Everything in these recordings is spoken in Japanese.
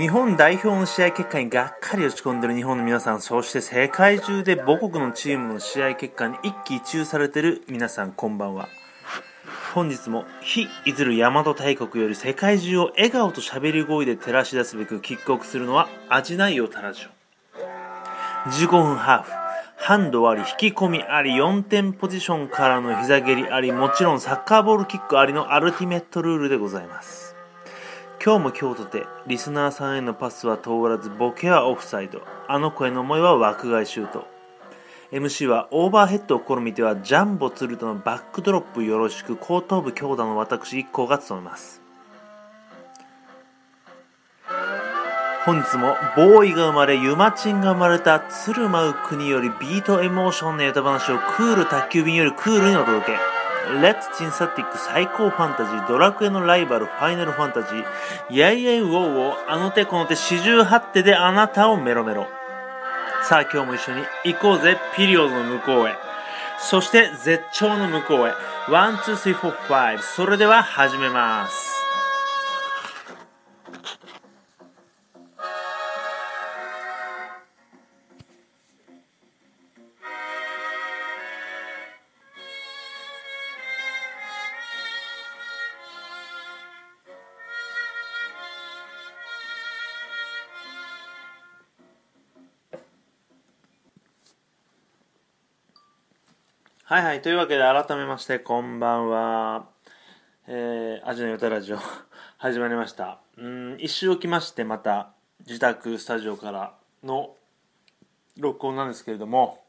日本代表の試合結果にがっかり落ち込んでる日本の皆さん、そして世界中で母国のチームの試合結果に一喜一憂されてる皆さん、こんばんは。本日も、非いずる大和大国より世界中を笑顔と喋り声で照らし出すべくキックオフするのは、味ないよタラジオ。15分ハーフ。ハンドあり、引き込みあり、4点ポジションからの膝蹴りあり、もちろんサッカーボールキックありのアルティメットルールでございます。今日も今日とて、リスナーさんへのパスは通らず、ボケはオフサイド、あの子への思いは枠外シュート。MC はオーバーヘッドを試みてはジャンボ鶴田のバックドロップよろしく後頭部強打の私一行が務めます。本日もボーイが生まれユマチンが生まれた鶴舞う国よりビートエモーションの歌話をクール宅急便よりクールにお届け。レッツチンサティック最高ファンタジードラクエのライバルファイナルファンタジーやいやいウォウをあの手この手四十八手であなたをメロメロ。さあ今日も一緒に行こうぜピリオドの向こうへ。そして絶頂の向こうへ。ワンツースリーフォーファイブ。それでは始めます。はいはいというわけで改めましてこんばんは。えー、アジの歌ラジオ 始まりました。うん一周置きましてまた自宅スタジオからの録音なんですけれども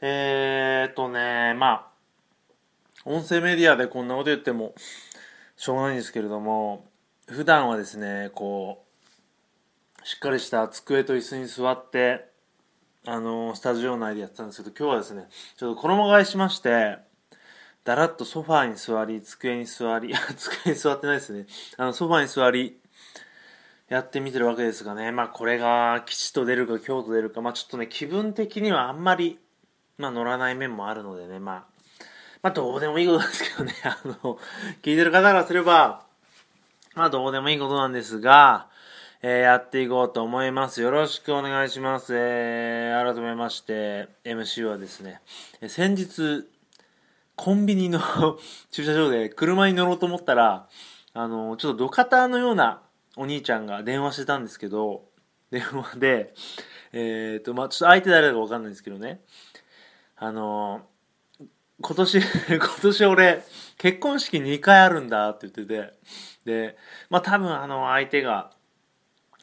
えーっとねまあ音声メディアでこんなこと言ってもしょうがないんですけれども普段はですねこうしっかりした机と椅子に座ってあのスタジオ内でやってたんですけど今日はですねちょっと衣替えしましてだらっとソファーに座り机に座り 机に座ってないですね。あのソファーに座りやってみてるわけですがねまあこれが吉と出るか京と出るかまあちょっとね気分的にはあんまりまあ乗らない面もあるのでねまあまあどうでもいいことなんですけどねあの聞いてる方からすればまあどうでもいいことなんですがえー、やっていこうと思います。よろしくお願いします。えー、改めまして、MC はですね、え先日、コンビニの 駐車場で車に乗ろうと思ったら、あの、ちょっと土方のようなお兄ちゃんが電話してたんですけど、電話で、えっ、と、まあちょっと相手誰だかわかんないんですけどね、あの、今年、今年俺、結婚式2回あるんだって言ってて、で、まあ多分あの相手が、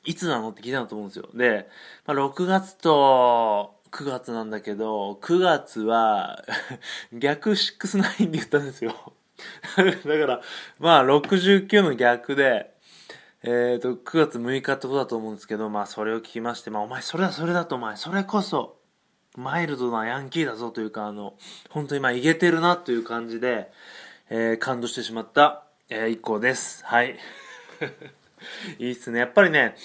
いつなの？って聞いたんだと思うんですよ。で、まあ、6月と9月なんだけど、9月は 逆69で言ったんですよ。だから、まあ69の逆で、えっ、と、9月6日ってことだと思うんですけど、まあそれを聞きまして、まあお前それだそれだとお前、それこそ、マイルドなヤンキーだぞというか、あの、本当にまあいけてるなという感じで、えー感動してしまった、えー一行です。はい。いいっすね。やっぱりね、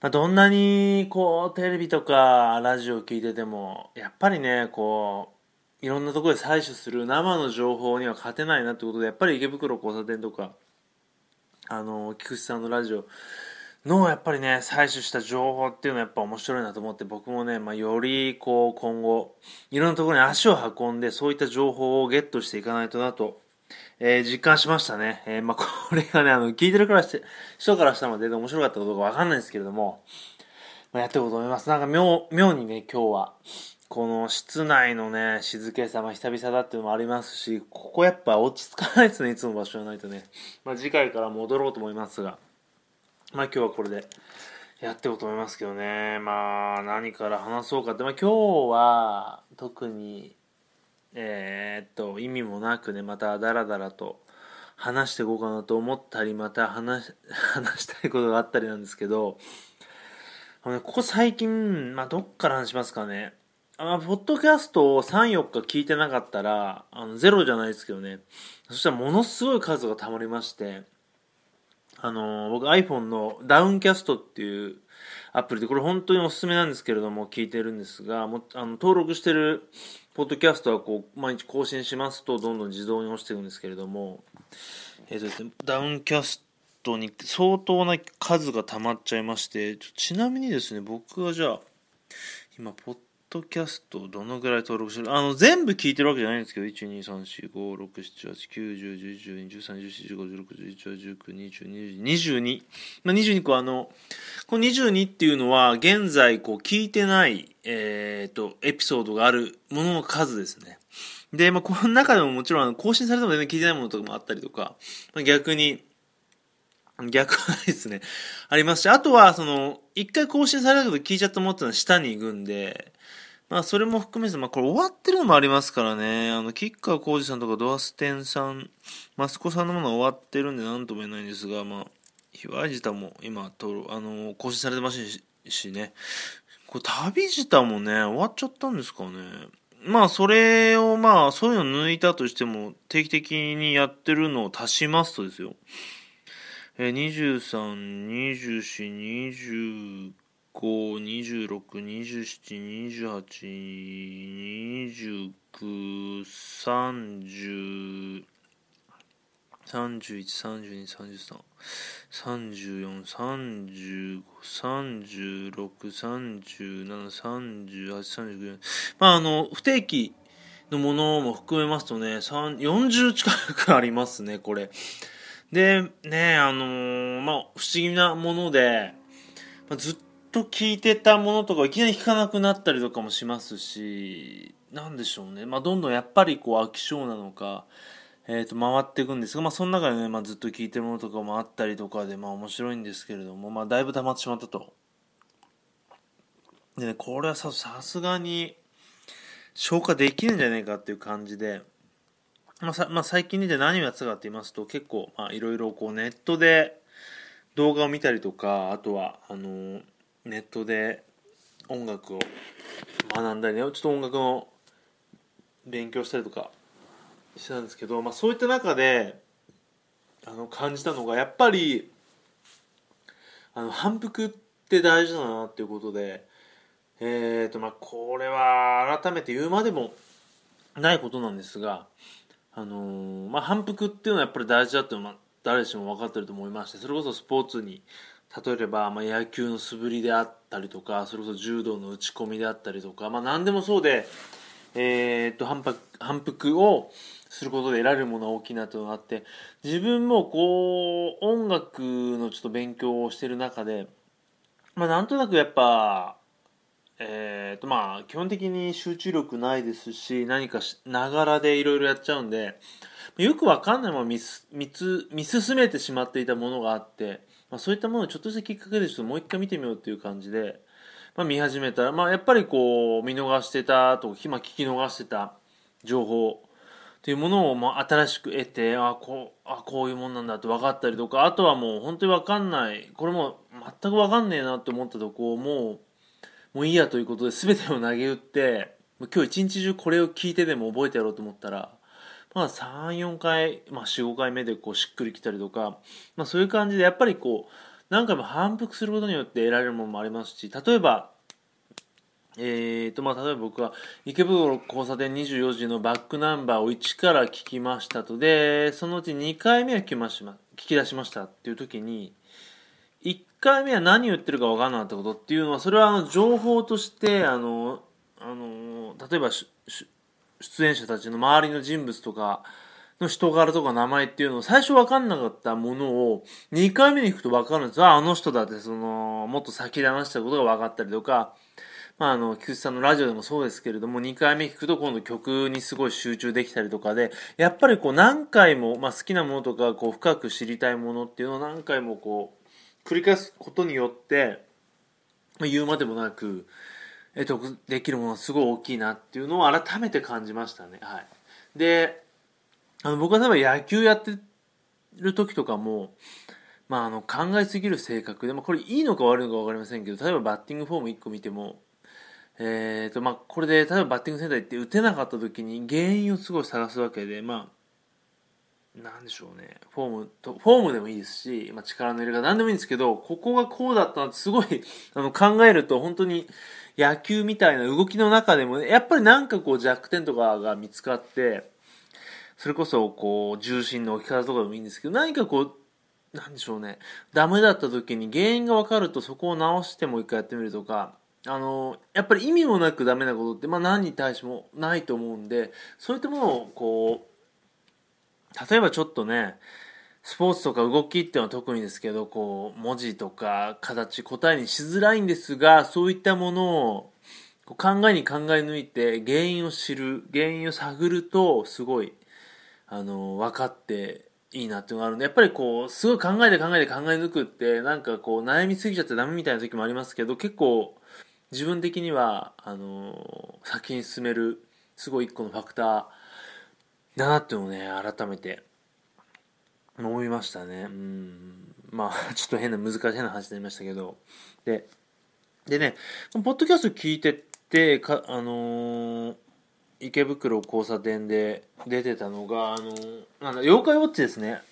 まあ、どんなにこうテレビとかラジオ聞いててもやっぱりねこういろんなところで採取する生の情報には勝てないなってことでやっぱり池袋交差点とかあの菊池さんのラジオのやっぱりね採取した情報っていうのはやっぱ面白いなと思って僕もね、まあ、よりこう今後いろんなところに足を運んでそういった情報をゲットしていかないとなとえー実感しましたね。えーまあ、これがね、あの、聞いてるからして、人からしたら全然面白かったことかわかんないですけれども、まあ、やっていこうと思います。なんか妙、妙にね、今日は、この室内のね、静けさ、まあ、久々だっていうのもありますし、ここやっぱ落ち着かないですね、いつも場所じゃないとね。まあ、次回から戻ろうと思いますが、まあ、今日はこれで、やっていこうと思いますけどね。まあ、何から話そうかって、まあ、今日は、特に、えーっと意味もなくねまたダラダラと話していこうかなと思ったりまた話 話したいことがあったりなんですけどここ最近、まあ、どっから話しますかね。あポッドキャストを34日聞いてなかったらあのゼロじゃないですけどね。そしたらものすごい数がたまりましてあの僕 iPhone のダウンキャストっていうアプリでこれ本当におすすめなんですけれども聞いてるんですがもあの登録してるポッドキャストはこう毎日更新しますとどんどん自動に落ちていくんですけれども、えーとですね、ダウンキャストに相当な数が溜まっちゃいましてちなみにですね僕はじゃあ今ポッドキャストどのぐらい登録してる？あの全部聞いてるわけじゃないんですけど1、2、3、4、5、6、7、8、9、10、11、12、13、14、15、16、18、19、20、22。まあ、22個あの、この22っていうのは現在こう聞いてないえっ、とエピソードがあるものの数ですねで、まあ、この中でももちろん更新されても全然聞いてないものとかもあったりとか、まあ、逆に逆はないですね。ありますし、あとは、その、一回更新されたけど聞いちゃったものってのは下に行くんで、まあ、それも含めて、まあ、これ終わってるのもありますからね。あの、吉川浩司さんとかドアステンさん、マスコさんのものは終わってるんで何とも言えないんですが、まあ、ひわいじたも今、とあの、更新されてますしね。これ、旅自体もね、終わっちゃったんですかね。まあ、それを、まあ、そういうの抜いたとしても、定期的にやってるのを足しますとですよ。えー、23、24、25、5、26、27、28、29、30、31、32、33、34、35、36、37、38、39、まあ、あの、不定期のものも含めますとね、40近くありますね、これ。で、ね、あのー、まあ、不思議なもので、まあ、ずっと聞いてたものとかいきなり聞かなくなったりとかもしますし、なんでしょうね。まあ、どんどんやっぱりこう飽き性なのか、えっ、ー、と、回っていくんですが、まあ、その中でね、まあ、ずっと聞いてるものとかもあったりとかで、まあ、面白いんですけれども、まあ、だいぶ溜まってしまったと。でね、これはさ、さすがに、消化できるんじゃないかっていう感じで、まあさまあ、最近で何をやってたかって言いますと、結構、まあ、いろいろこう、ネットで動画を見たりとか、あとは、あのーネットで音楽を学んだりね。ちょっと音楽の勉強したりとかしてたんですけど、まあ、そういった中であの感じたのがやっぱりあの反復って大事だなっていうことでえーとまあこれは改めて言うまでもないことなんですがあのー、まあ反復っていうのはやっぱり大事だっていうのは誰しも分かってると思いましてそれこそスポーツに例えば、まあ、野球の素振りであったりとかそれこそ柔道の打ち込みであったりとか、まあ、何でもそうで、えー、っと反復反復をすることで得られるものは大きいなというのがあって自分もこう音楽のちょっと勉強をしてる中で、まあ、なんとなくやっぱえーとまあ、基本的に集中力ないですし何かしながらでいろいろやっちゃうんでよくわかんないまま見見見進めてしまっていたものがあってまあ、そういったものをちょっとしたきっかけでちょっともう一回見てみようっていう感じで、まあ、見始めた。ら、まあ、やっぱりこう見逃してたとか、まあ、聞き逃してた情報っていうものをまあ新しく得てあこうあこういうもんなんだって分かったりとかあとはもう本当に分かんない。これも全く分かんねえなって思ったとこをもうもういいやということで全てを投げ打って今日一日中これを聞いてでも覚えてやろうと思ったらまあ、3、4回、まあ、4、5回目でこうしっくりきたりとか、まあ、そういう感じでやっぱりこう何回も反復することによって得られるものもありますし例えばえーとまあ、例えば僕は池袋交差点24時のバックナンバーを1から聞きましたとでそのうち2回目は聞きまし聞き出しましたっていう時に1回目は何言ってるか分からなかったことっていうのはそれはあの情報としてあのあの例えば出演者たちの周りの人物とかの人柄とか名前っていうのを最初分かんなかったものを2回目に行くと分かるんですよ。あの人だってその、もっと先で話したことが分かったりとか、まあ、あの、菊池さんのラジオでもそうですけれども、2回目聞くと今度曲にすごい集中できたりとかで、やっぱりこう何回も、まあ、好きなものとか、こう深く知りたいものっていうのを何回もこう、繰り返すことによって、まあ、言うまでもなく、得得できるものすごい大きいなっていうのを改めて感じましたね。はい。で、あの僕は例えば野球やってる時とかも、まあ、あの考えすぎる性格で、まあ、これいいのか悪いのか分かりませんけど例えばバッティングフォーム1個見ても、えーとまあ、これで例えばバッティングセンター行って打てなかった時に原因をすごい探すわけでまあなんでしょうねフォームとフォームでもいいですし、まあ、力の入れ方何でもいいんですけどここがこうだったなってすごいあの考えると本当に野球みたいな動きの中でも、ね、やっぱりなんかこう弱点とかが見つかって、それこそこう重心の置き方とかでもいいんですけど、何かこう、なんでしょうね、ダメだった時に原因が分かるとそこを直してもう一回やってみるとか、あの、やっぱり意味もなくダメなことって、まあ何に対してもないと思うんで、そういったものをこう、例えばちょっとね、スポーツとか動きっていうのは特にですけど、こう、文字とか形、答えにしづらいんですが、そういったものを考えに考え抜いて原因を知る、原因を探ると、すごい、あの、分かっていいなっていうのがあるんで、やっぱりこう、すごい考えて考えて考え抜くって、なんかこう、悩みすぎちゃってダメみたいな時もありますけど、結構、自分的には、あの先に進める、すごい一個のファクターだなっていうのをね、改めて思いましたね。うん。まあ、ちょっと変な、難しいな話になりましたけど。で、でね、ポッドキャスト聞いてて、か、あのー、池袋交差点で出てたのが、あの、なんだ、妖怪ウォッチですね。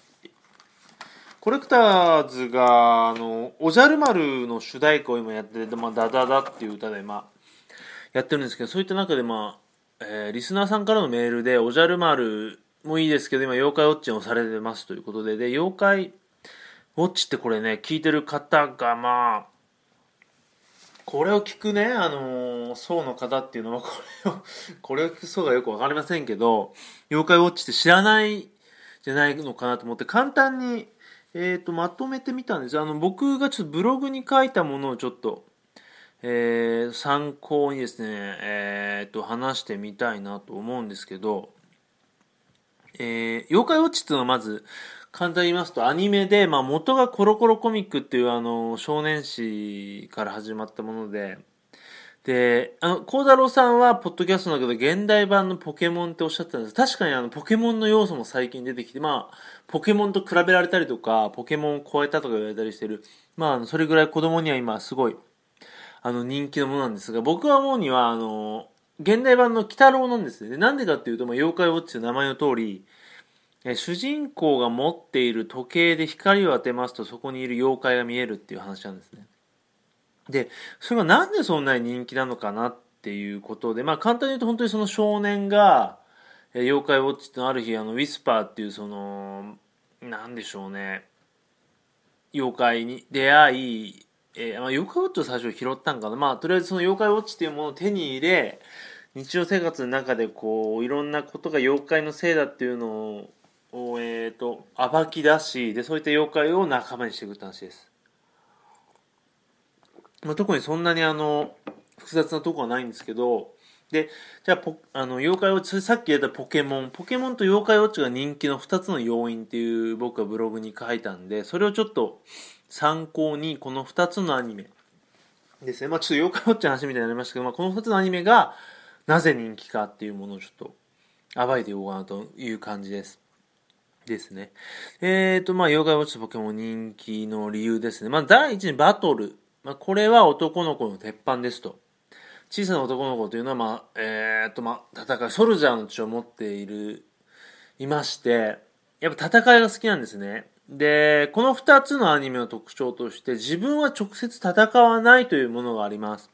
コレクターズが、あの、おじゃる丸の主題歌を今やってて、まあ、ダダダっていう歌で、まあ、やってるんですけど、そういった中で、まあ、えー、リスナーさんからのメールで、おじゃる丸もいいですけど、今、妖怪ウォッチをされてますということで、で、妖怪ウォッチってこれね、聞いてる方が、まあ、これを聞くね、あのー、層の方っていうのは、これを、これを聞く層がよくわかりませんけど、妖怪ウォッチって知らないじゃないのかなと思って、簡単に、えっ、ー、と、まとめてみたんですあの、僕がちょっとブログに書いたものをちょっと、えー、参考にですね、えっ、ー、と、話してみたいなと思うんですけど、えー、妖怪ウォッチっていうのはまず、簡単に言いますと、アニメで、まあ、元がコロコロコミックっていうあの、少年誌から始まったもので、で、あの、孝太郎さんは、ポッドキャストだけど、現代版のポケモンっておっしゃってたんです。確かにあの、ポケモンの要素も最近出てきて、まあ、ポケモンと比べられたりとか、ポケモンを超えたとか言われたりしてる。まあ、それぐらい子供には今、すごい、あの、人気のものなんですが、僕が思うには、あの、現代版の鬼太郎なんですね。なんでかっていうと、まあ、妖怪ウォッチの名前の通り、え主人公が持っている時計で光を当てますと、そこにいる妖怪が見えるっていう話なんですね。で、それがなんでそんなに人気なのかなっていうことで、まあ簡単に言うと本当にその少年が、え妖怪ウォッチってのある日、あの、ウィスパーっていうその、なんでしょうね、妖怪に出会い、えー、まあ、妖怪ウォッチを最初拾ったんかな。まあ、とりあえずその妖怪ウォッチっていうものを手に入れ、日常生活の中でこう、いろんなことが妖怪のせいだっていうのを、えっ、ー、と、暴き出し、で、そういった妖怪を仲間にしていくって話です。まあ、特にそんなにあの、複雑なとこはないんですけど、で、じゃあポ、あの、妖怪ウォッチ、さっき言ったポケモン、ポケモンと妖怪ウォッチが人気の2つの要因っていう僕はブログに書いたんで、それをちょっと参考に、この2つのアニメですね。まあちょっと妖怪ウォッチの話みたいになりましたけど、まあこの2つのアニメがなぜ人気かっていうものをちょっと暴いていこうかなという感じです。ですね。えーと、まあ妖怪ウォッチとポケモン人気の理由ですね。まあ第一にバトル。まあ、これは男の子の鉄板ですと。小さな男の子というのは、まあ、えー、っと、まあ、戦い、ソルジャーの血を持っている、いまして、やっぱ戦いが好きなんですね。で、この二つのアニメの特徴として、自分は直接戦わないというものがあります。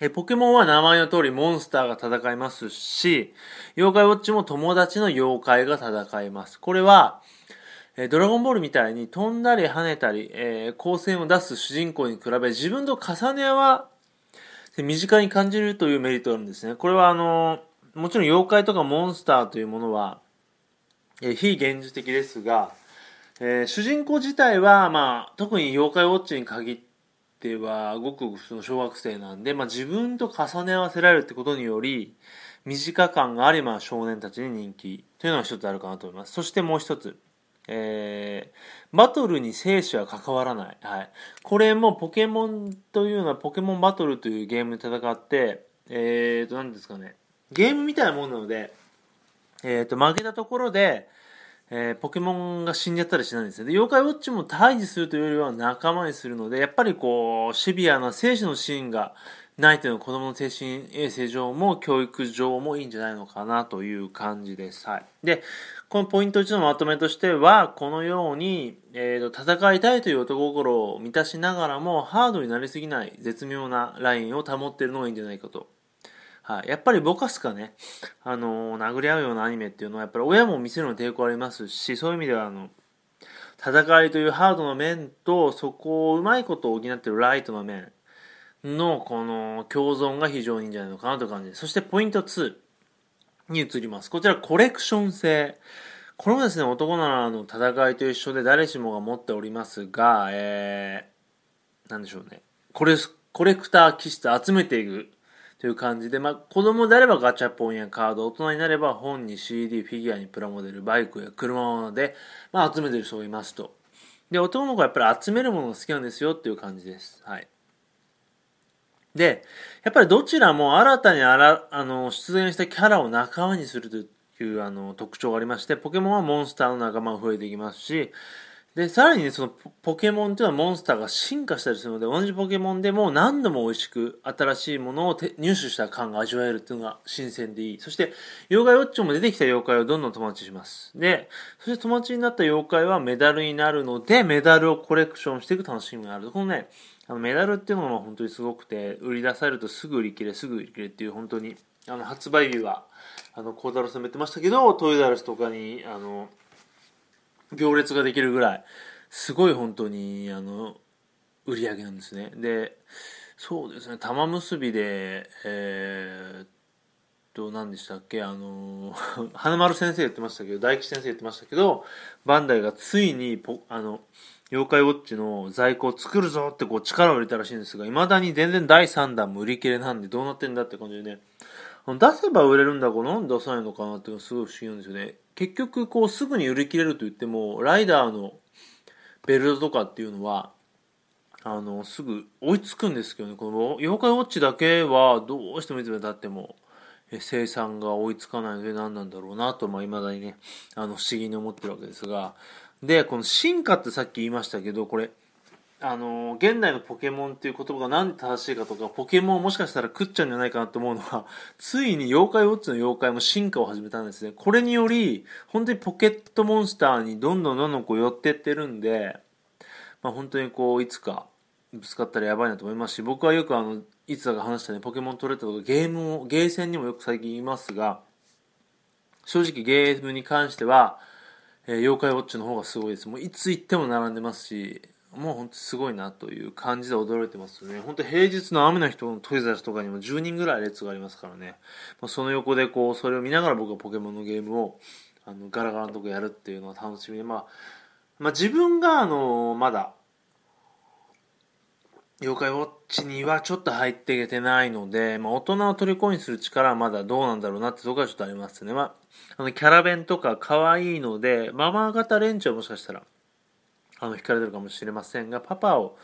え、ポケモンは名前の通りモンスターが戦いますし、妖怪ウォッチも友達の妖怪が戦います。これは、えドラゴンボールみたいに飛んだり跳ねたり、えー、光線を出す主人公に比べ自分と重ね合わせ身近に感じるというメリットがあるんですね。これはあのもちろん妖怪とかモンスターというものは、え、非現実的ですが、えー、主人公自体は、まあ、特に妖怪ウォッチに限っては、ごくごく普通の小学生なんで、まあ、自分と重ね合わせられるってことにより、身近感があり、ま、少年たちに人気というのが一つあるかなと思います。そしてもう一つ。えー、バトルに生死は関わらない。はい。これもポケモンというのはポケモンバトルというゲームで戦って、えーと、何ですかね。ゲームみたいなものなので、えーと、負けたところで、えー、ポケモンが死んじゃったりしないんですよ。で、妖怪ウォッチも退治するというよりは仲間にするので、やっぱりこう、シビアな生死のシーンがないというのは子供の精神衛生上も教育上もいいんじゃないのかなという感じです。はい。で、このポイント1のまとめとしては、このように、えーと、戦いたいという男心を満たしながらも、ハードになりすぎない絶妙なラインを保っているのがいいんじゃないかと。はい。やっぱりぼかすかね、あのー、殴り合うようなアニメっていうのは、やっぱり親も見せるの抵抗ありますし、そういう意味では、あの、戦いというハードの面とそこをうまいことを補っているライトの面のこの共存が非常にいいんじゃないのかなという感じそしてポイント2に移ります。こちらコレクション性。これもですね男ならの戦いと一緒で誰しもが持っておりますがえー、なんでしょうね。これコレクター気質集めていく。という感じで、まあ、子供であればガチャポンやカード、大人になれば本に CD、フィギュアにプラモデル、バイクや車で、まあ、集めてる人がいますと。で、男の子はやっぱり集めるものが好きなんですよっていう感じです。はい。で、やっぱりどちらも新たにあらあの出現したキャラを仲間にするというあの特徴がありまして、ポケモンはモンスターの仲間が増えていきますし、で、さらにね、そのポケモンというのはモンスターが進化したりするので、同じポケモンでも何度も美味しく新しいものを入手した感が味わえるっていうのが新鮮でいい。そして、妖怪ウォッチも出てきた妖怪をどんどん友達します。で、そして友達になった妖怪はメダルになるので、メダルをコレクションしていく楽しみがある。このね、あのメダルっていうのが本当にすごくて、売り出されるとすぐ売り切れ、すぐ売り切れっていう本当に、あの、発売日は、あの、孝太郎さんも言ってましたけど、トイザラスとかに、あの、行列ができるぐらい。すごい本当にあの売り上げなんですね。でそうですね。玉結びでえー、と何でしたっけ？あの 花丸先生言ってましたけど大吉先生言ってましたけどバンダイがついにポあの妖怪ウォッチの在庫を作るぞってこう力を入れたらしいんですがいまだに全然第3弾も売り切れなんでどうなってんだって感じでね出せば売れるんだこうなんで出さないのかなってのがすごい不思議なんですよね。結局こうすぐに売り切れると言ってもライダーのベルトとかっていうのはあのすぐ追いつくんですけどね。この妖怪ウォッチだけはどうしてもいつまでたっても生産が追いつかないので何なんだろうなと、まあ、未だにねあの不思議に思ってるわけですが。でこの進化ってさっき言いましたけどこれあの現代のポケモンっていう言葉が何で正しいかとかポケモンもしかしたら食っちゃうんじゃないかなと思うのは ついに妖怪ウォッチの妖怪も進化を始めたんですね。これにより本当にポケットモンスターにどんどんどんどんこう寄ってってるんで、まあ、本当にこういつかぶつかったらやばいなと思いますし僕はよくあのいつだか話したねポケモン取れたとかゲームをゲーセンにもよく最近言いますが正直ゲームに関しては、えー、妖怪ウォッチの方がすごいです。もういつ行っても並んでますしもう本当すごいなという感じで驚いてますね。本当平日の雨の人のトイザらスとかにも10人ぐらい列がありますからね。まあ、その横でこう、それを見ながら僕はポケモンのゲームを、あの、ガラガラのとこやるっていうのは楽しみで、まあ、まあ自分があの、まだ、妖怪ウォッチにはちょっと入っていけてないので、まあ、大人を虜にする力はまだどうなんだろうなってところはちょっとありますね。まあ、あのキャラ弁とか可愛いので、ママ型連中はもしかしたらあの惹かれてるかもしれませんがパパを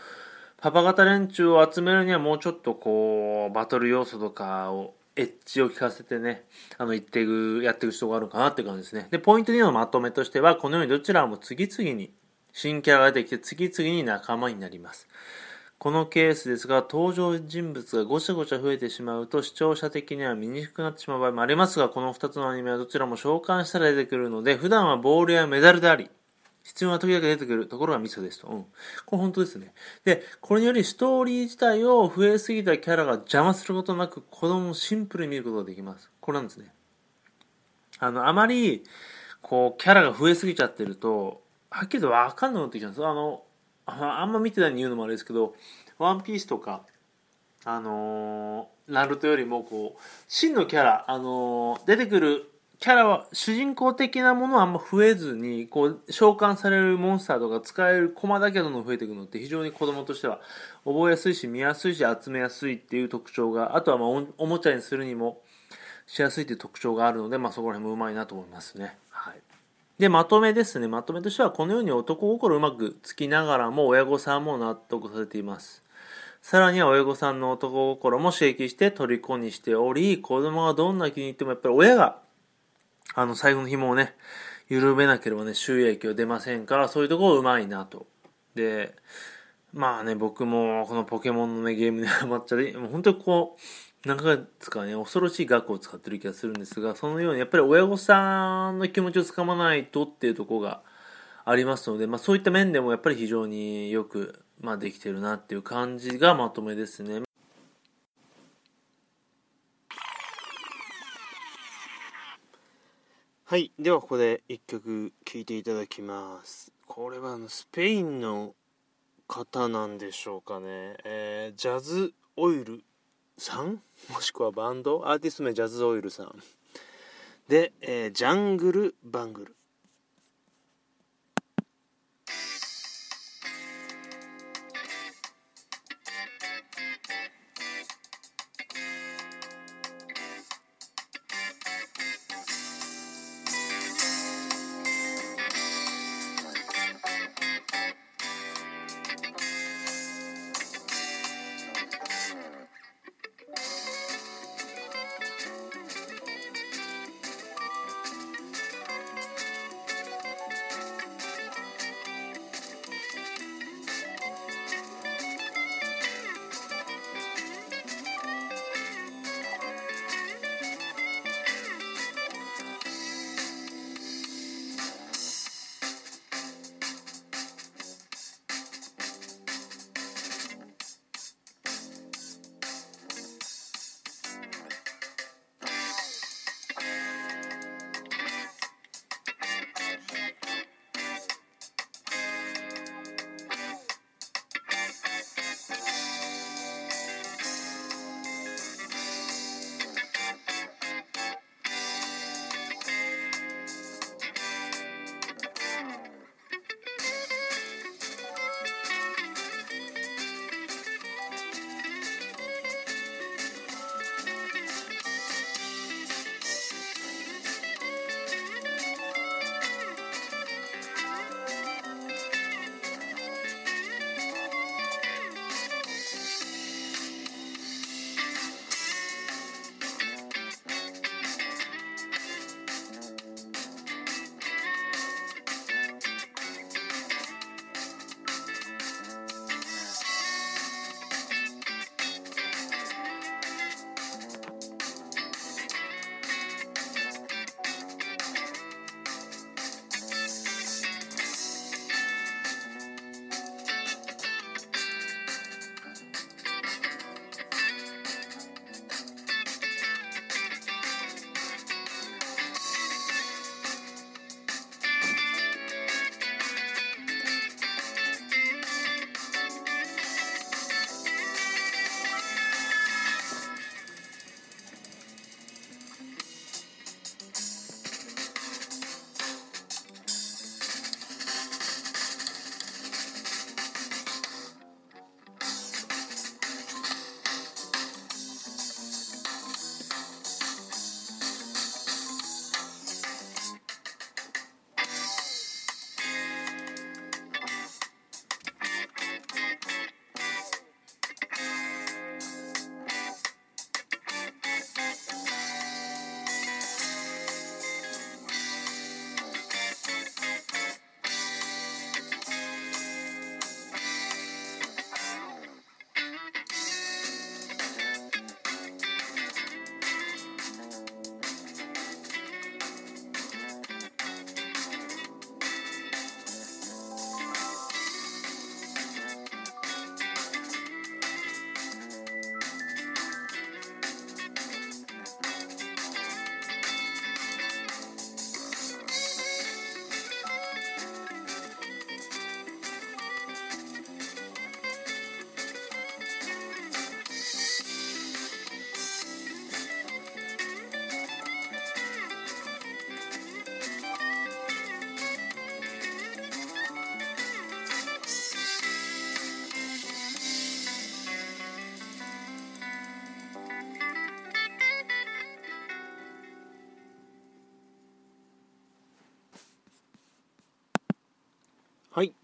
パパ型連中を集めるにはもうちょっとこうバトル要素とかをエッジを効かせてね、あの、言っていく、やっていく人があるかなって感じですね。で、ポイント2のまとめとしては、このようにどちらも次々に、新キャラが出てきて、次々に仲間になります。このケースですが、登場人物がごちゃごちゃ増えてしまうと、視聴者的には見にくくなってしまう場合もありますが、この2つのアニメはどちらも召喚したら出てくるので、普段はボールやメダルであり、必要な時だけ出てくるところがミソですと。うん。これ本当ですね。で、これによりストーリー自体を増えすぎたキャラが邪魔することなく子供をシンプルに見ることができます。これなんですね。あの、あまり、こう、キャラが増えすぎちゃってると、はっきりとわかんなくなってきちゃうんですあの、あんま見てないに言うのもあれですけど、ワンピースとか、あのー、ナルトよりもこう、真のキャラ、あのー、出てくるキャラは主人公的なものはあんま増えずにこう召喚されるモンスターとか使える駒だけどんどん増えていくのって非常に子供としては覚えやすいし見やすいし集めやすいっていう特徴があとはまあおもちゃにするにもしやすいっていう特徴があるので、まあ、そこら辺もうまいなと思いますね。はい、でまとめですねまとめとしてはこのように男心うまくつきながらも親御さんも納得させています。さらには親御さんの男心も刺激して虜にしており子供がどんな気に入ってもやっぱり親があの、最後の紐をね、緩めなければね、収益は出ませんから、そういうところうまいなと。で、まあね、僕もこのポケモンのね、ゲームにハマっちゃって、もう本当にこう、なんかですかね、恐ろしい額を使ってる気がするんですが、そのようにやっぱり親御さんの気持ちをつかまないとっていうとこがありますので、まあそういった面でもやっぱり非常によく、まあできてるなっていう感じがまとめですね。はい。では、ここで一曲聴いていただきます。これはあのスペインの方なんでしょうかね、えー、ジャズオイルさん？もしくはバンド？アーティスト名ジャズオイルさんで、えー、ジャングル・バングル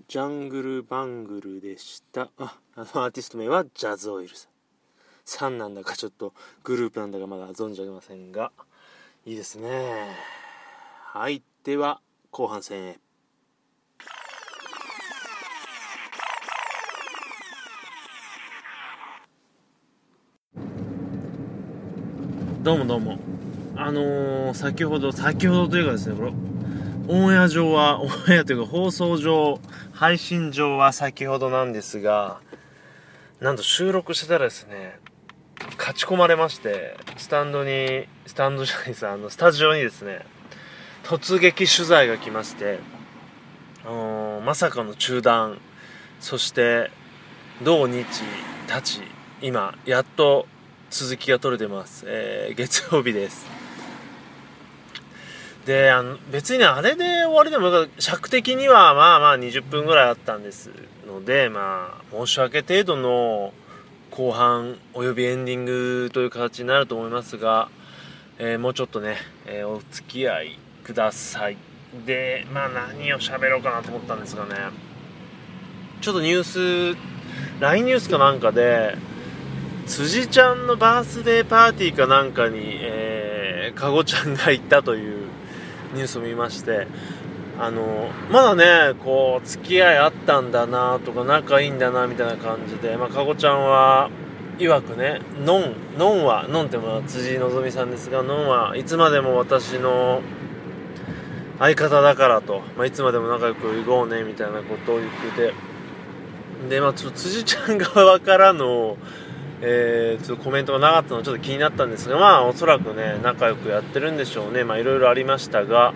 ジャングルバングルでした。あ、あのアーティスト名はジャズオイルさん。さんなんだかちょっとグループなんだかまだ存じ上げませんが、いいですね。はい、では後半戦へ。どうもどうも。あのー、先ほど、先ほどというかですね、これ、オンエア上は、オンエアというか放送上、配信上は先ほどなんですが、なんと収録してたらですね、勝ち込まれまして、スタンドに、スタンドじゃないです、あの、スタジオにですね、突撃取材が来まして、まさかの中断そして土日たち今やっと続きが取れてます、えー、月曜日です。であの別にねあれで終わりでも尺的にはまあまあ20分ぐらいあったんですのでまあ申し訳程度の後半およびエンディングという形になると思いますが、えー、もうちょっとね、えー、お付き合いください。でまあ何を喋ろうかなと思ったんですがね。ちょっとニュース LINE ニュースかなんかで辻ちゃんのバースデーパーティーかなんかに、えー、かごちゃんが行ったというニュースを見ましてあのまだねこう付き合いあったんだなとか仲いいんだなみたいな感じで、まあ、かごちゃんは曰くねのんのんはのんってまあ辻希美さんですがのんはいつまでも私の相方だからと、まあ、いつまでも仲良くいこうねみたいなことを言っててでまあちょっと辻ちゃん側からのえー、ちょっとコメントがなかったのちょっと気になったんですが、まあ、おそらくね、仲良くやってるんでしょうね。まあ、いろいろありましたが、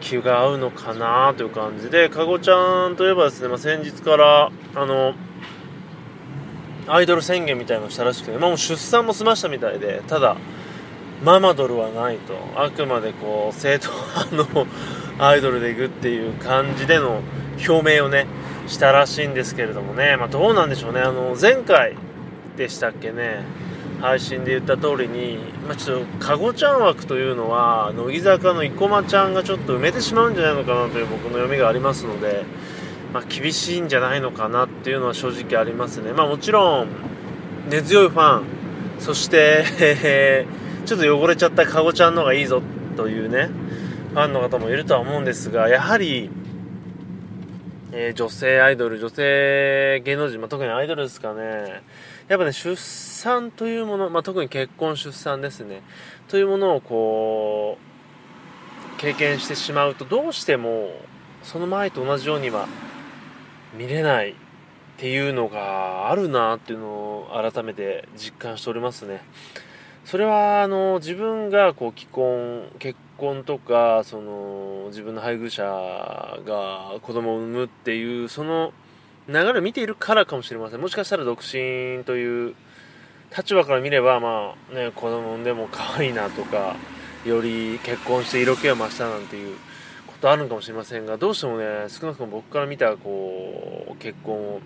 気が合うのかなという感じで、かごちゃんといえばですね、まあ、先日から、あの、アイドル宣言みたいなのしたらしくて、まあ、もう出産も済ましたみたいで、ただ、ママドルはないと、あくまでこう、正統派のアイドルでいくっていう感じでの表明をね、したらしいんですけれどもね、まあ、どうなんでしょうね、あの、前回、でしたっけね。配信で言った通りに、まあ、ちょっとかごちゃん枠というのは乃木坂の生駒ちゃんがちょっと埋めてしまうんじゃないのかなという僕の読みがありますので、まあ、厳しいんじゃないのかなっていうのは正直ありますね、まあ、もちろん根強いファンそして、ちょっと汚れちゃったかごちゃんの方がいいぞというねファンの方もいるとは思うんですがやはりえー、女性アイドル、女性芸能人、まあ、特にアイドルですかね、やっぱね、出産というもの、まあ、特に結婚、出産ですね、というものをこう、経験してしまうと、どうしても、その前と同じようには見れないっていうのがあるなっていうのを改めて実感しておりますね。それは、あの、自分がこう、既婚、結婚とか、その、自分の配偶者が子供を産むっていう、その、流れを見ているからかもしれません。もしかしたら独身という立場から見ればまあね子供産んでも可愛いなとかより結婚して色気を増したなんていうことあるのかもしれませんがどうしてもね少なくとも僕から見たこう結婚を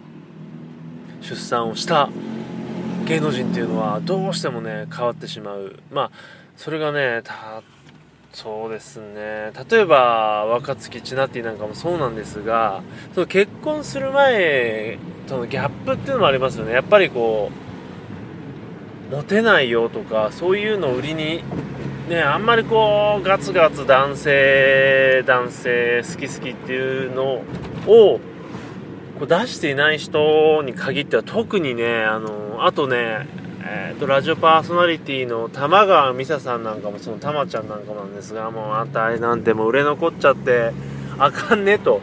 出産をした芸能人っていうのはどうしてもね変わってしまう。まあそれがねたそうですね。例えば若槻千奈ティなんかもそうなんですがその結婚する前とのギャップっていうのもありますよね。やっぱりこうモテないよとかそういうのを売りにねあんまりこうガツガツ男性男性好き好きっていうのをこう出していない人に限っては特にねあのあとねえーと、ラジオパーソナリティの玉川美沙さんなんかもその玉ちゃんなんかなんですがもうあんたあれなんてもう売れ残っちゃってあかんねと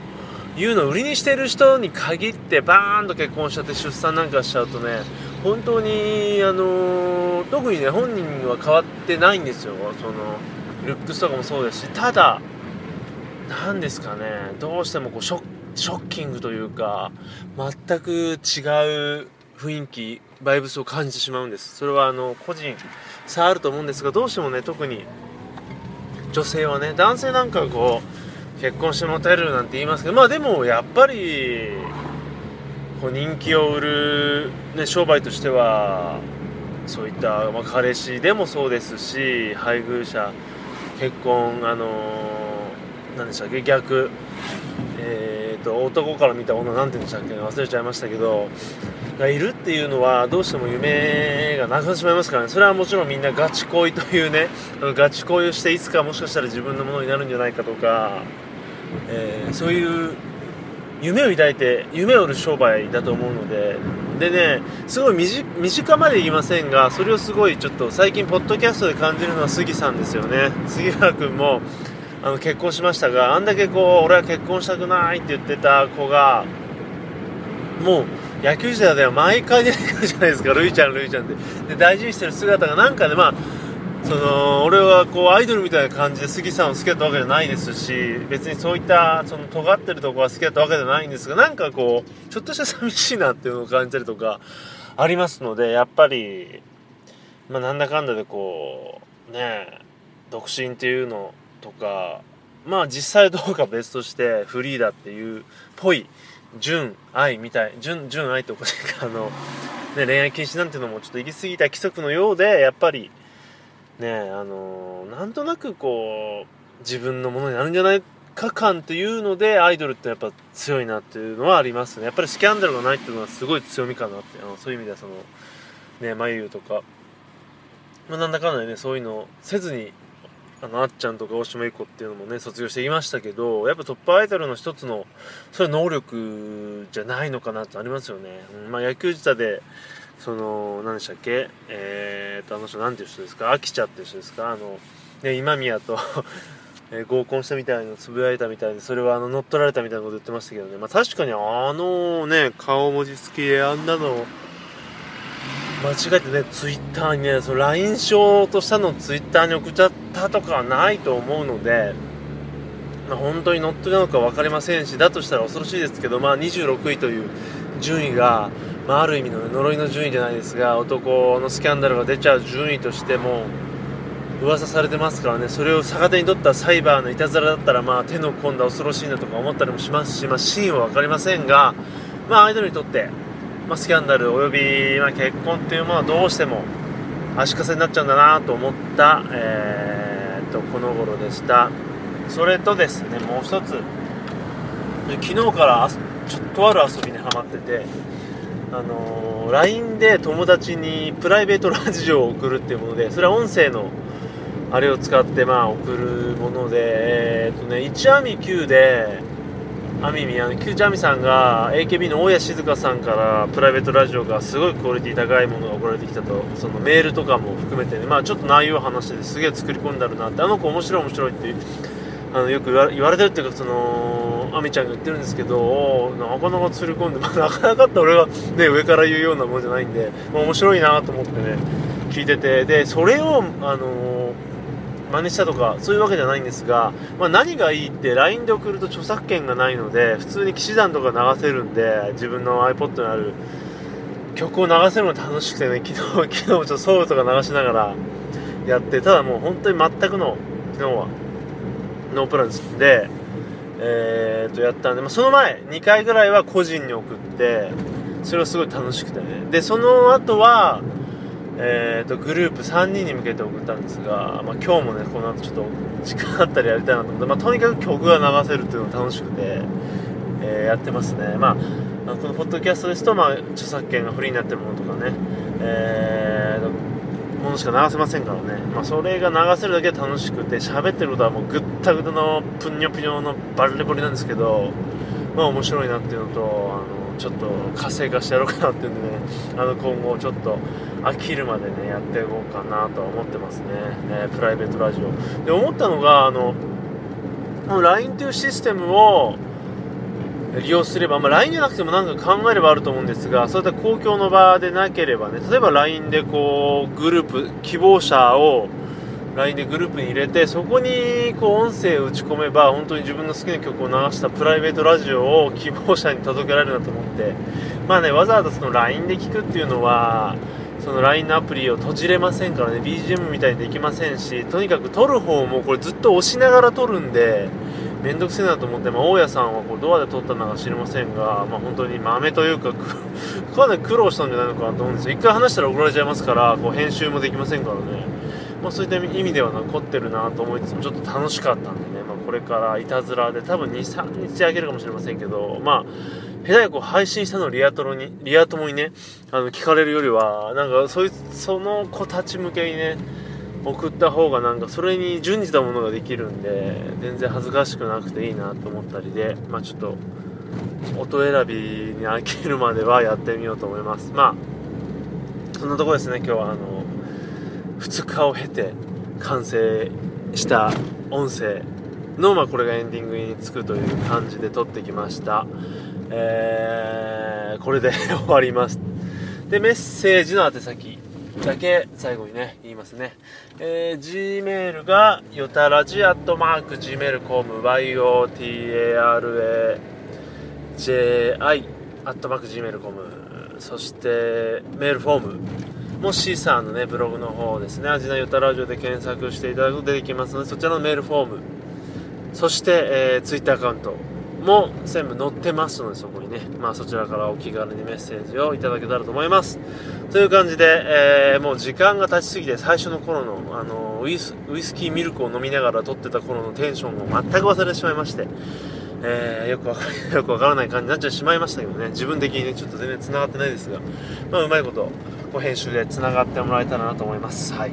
いうのを売りにしてる人に限ってバーンと結婚しちゃって出産なんかしちゃうとね本当にあのー、特にね本人は変わってないんですよ。そのルックスとかもそうですしただ何ですかねどうしてもこうショッショッキングというか全く違う雰囲気バイブスを感じてしまうんです。それはあの個人差あると思うんですがどうしてもね特に女性はね男性なんかこう結婚してもたえるなんて言いますけどまあでもやっぱりこう人気を売る、ね、商売としてはそういった、まあ、彼氏でもそうですし配偶者結婚あの何でしたっけ逆。えーと、男から見た女なんて言うんでしたっけ忘れちゃいましたけどがいるっていうのはどうしても夢がなくなってしまいますからね。それはもちろんみんなガチ恋というねガチ恋をしていつかもしかしたら自分のものになるんじゃないかとか、えー、そういう夢を抱いて夢を売る商売だと思うので。でねすごい身近まで言いませんがそれをすごいちょっと最近ポッドキャストで感じるのは杉さんですよね。杉原君もあの結婚しましたがあんだけこう俺は結婚したくないって言ってた子がもう野球時代では毎回出てくるじゃないですか、ルイちゃん、ルイちゃんって。で、大事にしてる姿がなんかね、まあ、その俺はこうアイドルみたいな感じで杉さんを好きだったわけじゃないですし別にそういったその尖ってるとこが好きだったわけじゃないんですがなんかこうちょっとした寂しいなっていうのを感じたりとかありますのでやっぱりまあなんだかんだでこうね独身っていうのとかまあ実際どうか別としてフリーだっていうぽい純愛みたい純純愛っておかしいかあの、ね、恋愛禁止なんていうのもちょっと行き過ぎた規則のようでやっぱりねあのなんとなくこう自分のものになるんじゃないか感っていうのでアイドルってやっぱ強いなっていうのはありますね。やっぱりスキャンダルがないっていうのはすごい強みかなってあのそういう意味ではそのね眉とか、まあ、なんだかんだでねそういうのせずにあのあっちゃんとか大島優子っていうのもね卒業していましたけどやっぱトップアイドルの一つのそれ能力じゃないのかなってありますよね、うん、まあ野球自体でその何でしたっけ？えー、とあの人何ていう人ですか？飽きちゃってる人ですか？あの、ね、今宮と え合コンしたみたいなつぶやいたみたいでそれはあの乗っ取られたみたいなこと言ってましたけどね、まあ、確かにあのね顔文字付きであんなの間違えてねツイッターにねその LINE 証としたのをツイッターに送っちゃったとかはないと思うので、まあ、本当に乗っ取りなのか分かりませんしだとしたら恐ろしいですけど、まあ、26位という順位が、まあ、ある意味の呪いの順位じゃないですが男のスキャンダルが出ちゃう順位としても噂されてますからねそれを逆手に取ったサイバーのいたずらだったら、まあ、手の込んだ恐ろしいなとか思ったりもしますし、まあ、真は分かりませんが、まあ、アイドルにとってまあ、スキャンダルおよび、まあ、結婚っていうものはどうしても足かせになっちゃうんだなと思った、えー、とこの頃でした。それとですねもう一つ昨日からちょっとある遊びにはまっててあのー、LINE で友達にプライベートラジオを送るっていうものでそれは音声のあれを使ってまあ送るものでえっ、ー、とね1アミ9でアミミあのキューチャミさんが AKB の大谷静香さんからプライベートラジオがすごいクオリティ高いものが送られてきたとそのメールとかも含めてね、まあ、ちょっと内容を話しててすげえ作り込んであるなってあの子面白い面白いってあのよく言われてるっていうかそのアミちゃんが言ってるんですけどなかなか作り込んで、まあ、なかなかって俺が、ね、上から言うようなものじゃないんで、まあ、面白いなと思ってね聞いてて。でそれをあの真似したとかそういうわけじゃないんですが、まあ、何がいいって LINE で送ると著作権がないので普通に騎士団とか流せるんで自分の iPod にある曲を流せるの楽しくてね 昨日昨日ちょっとソウルとか流しながらやってただもう本当に全くの昨日はノープランです。でえー、とやったんで、まあ、その前2回ぐらいは個人に送ってそれはすごい楽しくてね。でその後はえーと、グループ3人に向けて送ったんですが、まあ、今日もねこの後ちょっと時間あったらやりたいなと思って、まあ、とにかく曲が流せるっていうのが楽しくて、えー、やってますね。まあこのポッドキャストですと、まあ、著作権がフリーになってるものとかね、えー、ものしか流せませんからね、まあ、それが流せるだけで楽しくて喋ってることはもうぐったぐたのぷにょぷにょのバレボリなんですけどまあ面白いなっていうのとあのちょっと活性化してやろうかなっていうんでねあの今後ちょっと飽きるまでねやっていこうかなとは思ってますね、えー、プライベートラジオ。で思ったのがあの LINE というシステムを利用すれば、まあ、LINE じゃなくても何か考えればあると思うんですがそういった公共の場でなければね例えば LINE でこうグループ希望者を LINE でグループに入れてそこにこう音声を打ち込めば本当に自分の好きな曲を流したプライベートラジオを希望者に届けられるなと思って。まあねわざわざその LINE で聞くっていうのはその LINE のアプリを閉じれませんからね BGM みたいにできませんしとにかく撮る方もこれずっと押しながら撮るんで面倒くせえなと思って、まあ、大家さんはこうドアで撮ったのか知りませんが、まあ、本当に豆というか かなり苦労したんじゃないのかなと思うんですよ。一回話したら怒られちゃいますからこう編集もできませんからね。まあ、そういった意味では残ってるなと思いつつもちょっと楽しかったんでね、まあ、これからいたずらで多分23日あげるかもしれませんけどまあ下手にこう配信したのリアトロにリア友にねあの聞かれるよりはなんかそいうその子たち向けにね送った方がなんかそれに準じたものができるんで全然恥ずかしくなくていいなと思ったりでまあちょっと音選びに飽きるまではやってみようと思います。まあそんなとこですね今日は。あの2日を経て完成した音声。の、まあ、これがエンディングにつくという感じで撮ってきました、えー、これで終わります。でメッセージの宛先だけ最後にね言いますね、えー、Gmail がよたらじアットマーク Gmail.com YOTARAJI アットマーク Gmail.com そしてメールフォーム。もしさんのねブログの方ですね「アジナヨタラジオ」で検索していただくと出てきますのでそちらのメールフォームそして、えー、ツイッターアカウントも全部載ってますのでそこにね、まあ、そちらからお気軽にメッセージをいただけたらと思います。という感じで、えー、もう時間が経ちすぎて最初の頃の、あのウイスウイスキーミルクを飲みながら撮ってた頃のテンションを全く忘れてしまいまして、えー、よくわか よくわからない感じになっちゃってしまいましたけどね自分的にねちょっと全然繋がってないですが、まあ、うまいことこう編集で繋がってもらえたらなと思いますはい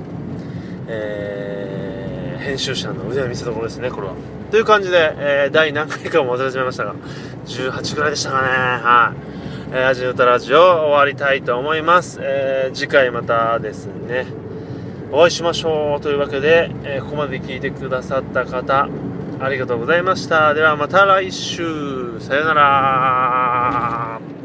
えー、編集者の腕の見せ所ですねこれはという感じで、えー、第何回かも忘れてしまいましたが、18ぐらいでしたかね。はい。えー、アジの歌ラジオ終わりたいと思います。えー、次回またですね、お会いしましょうというわけで、えー、ここまで聞いてくださった方、ありがとうございました。ではまた来週、さよなら。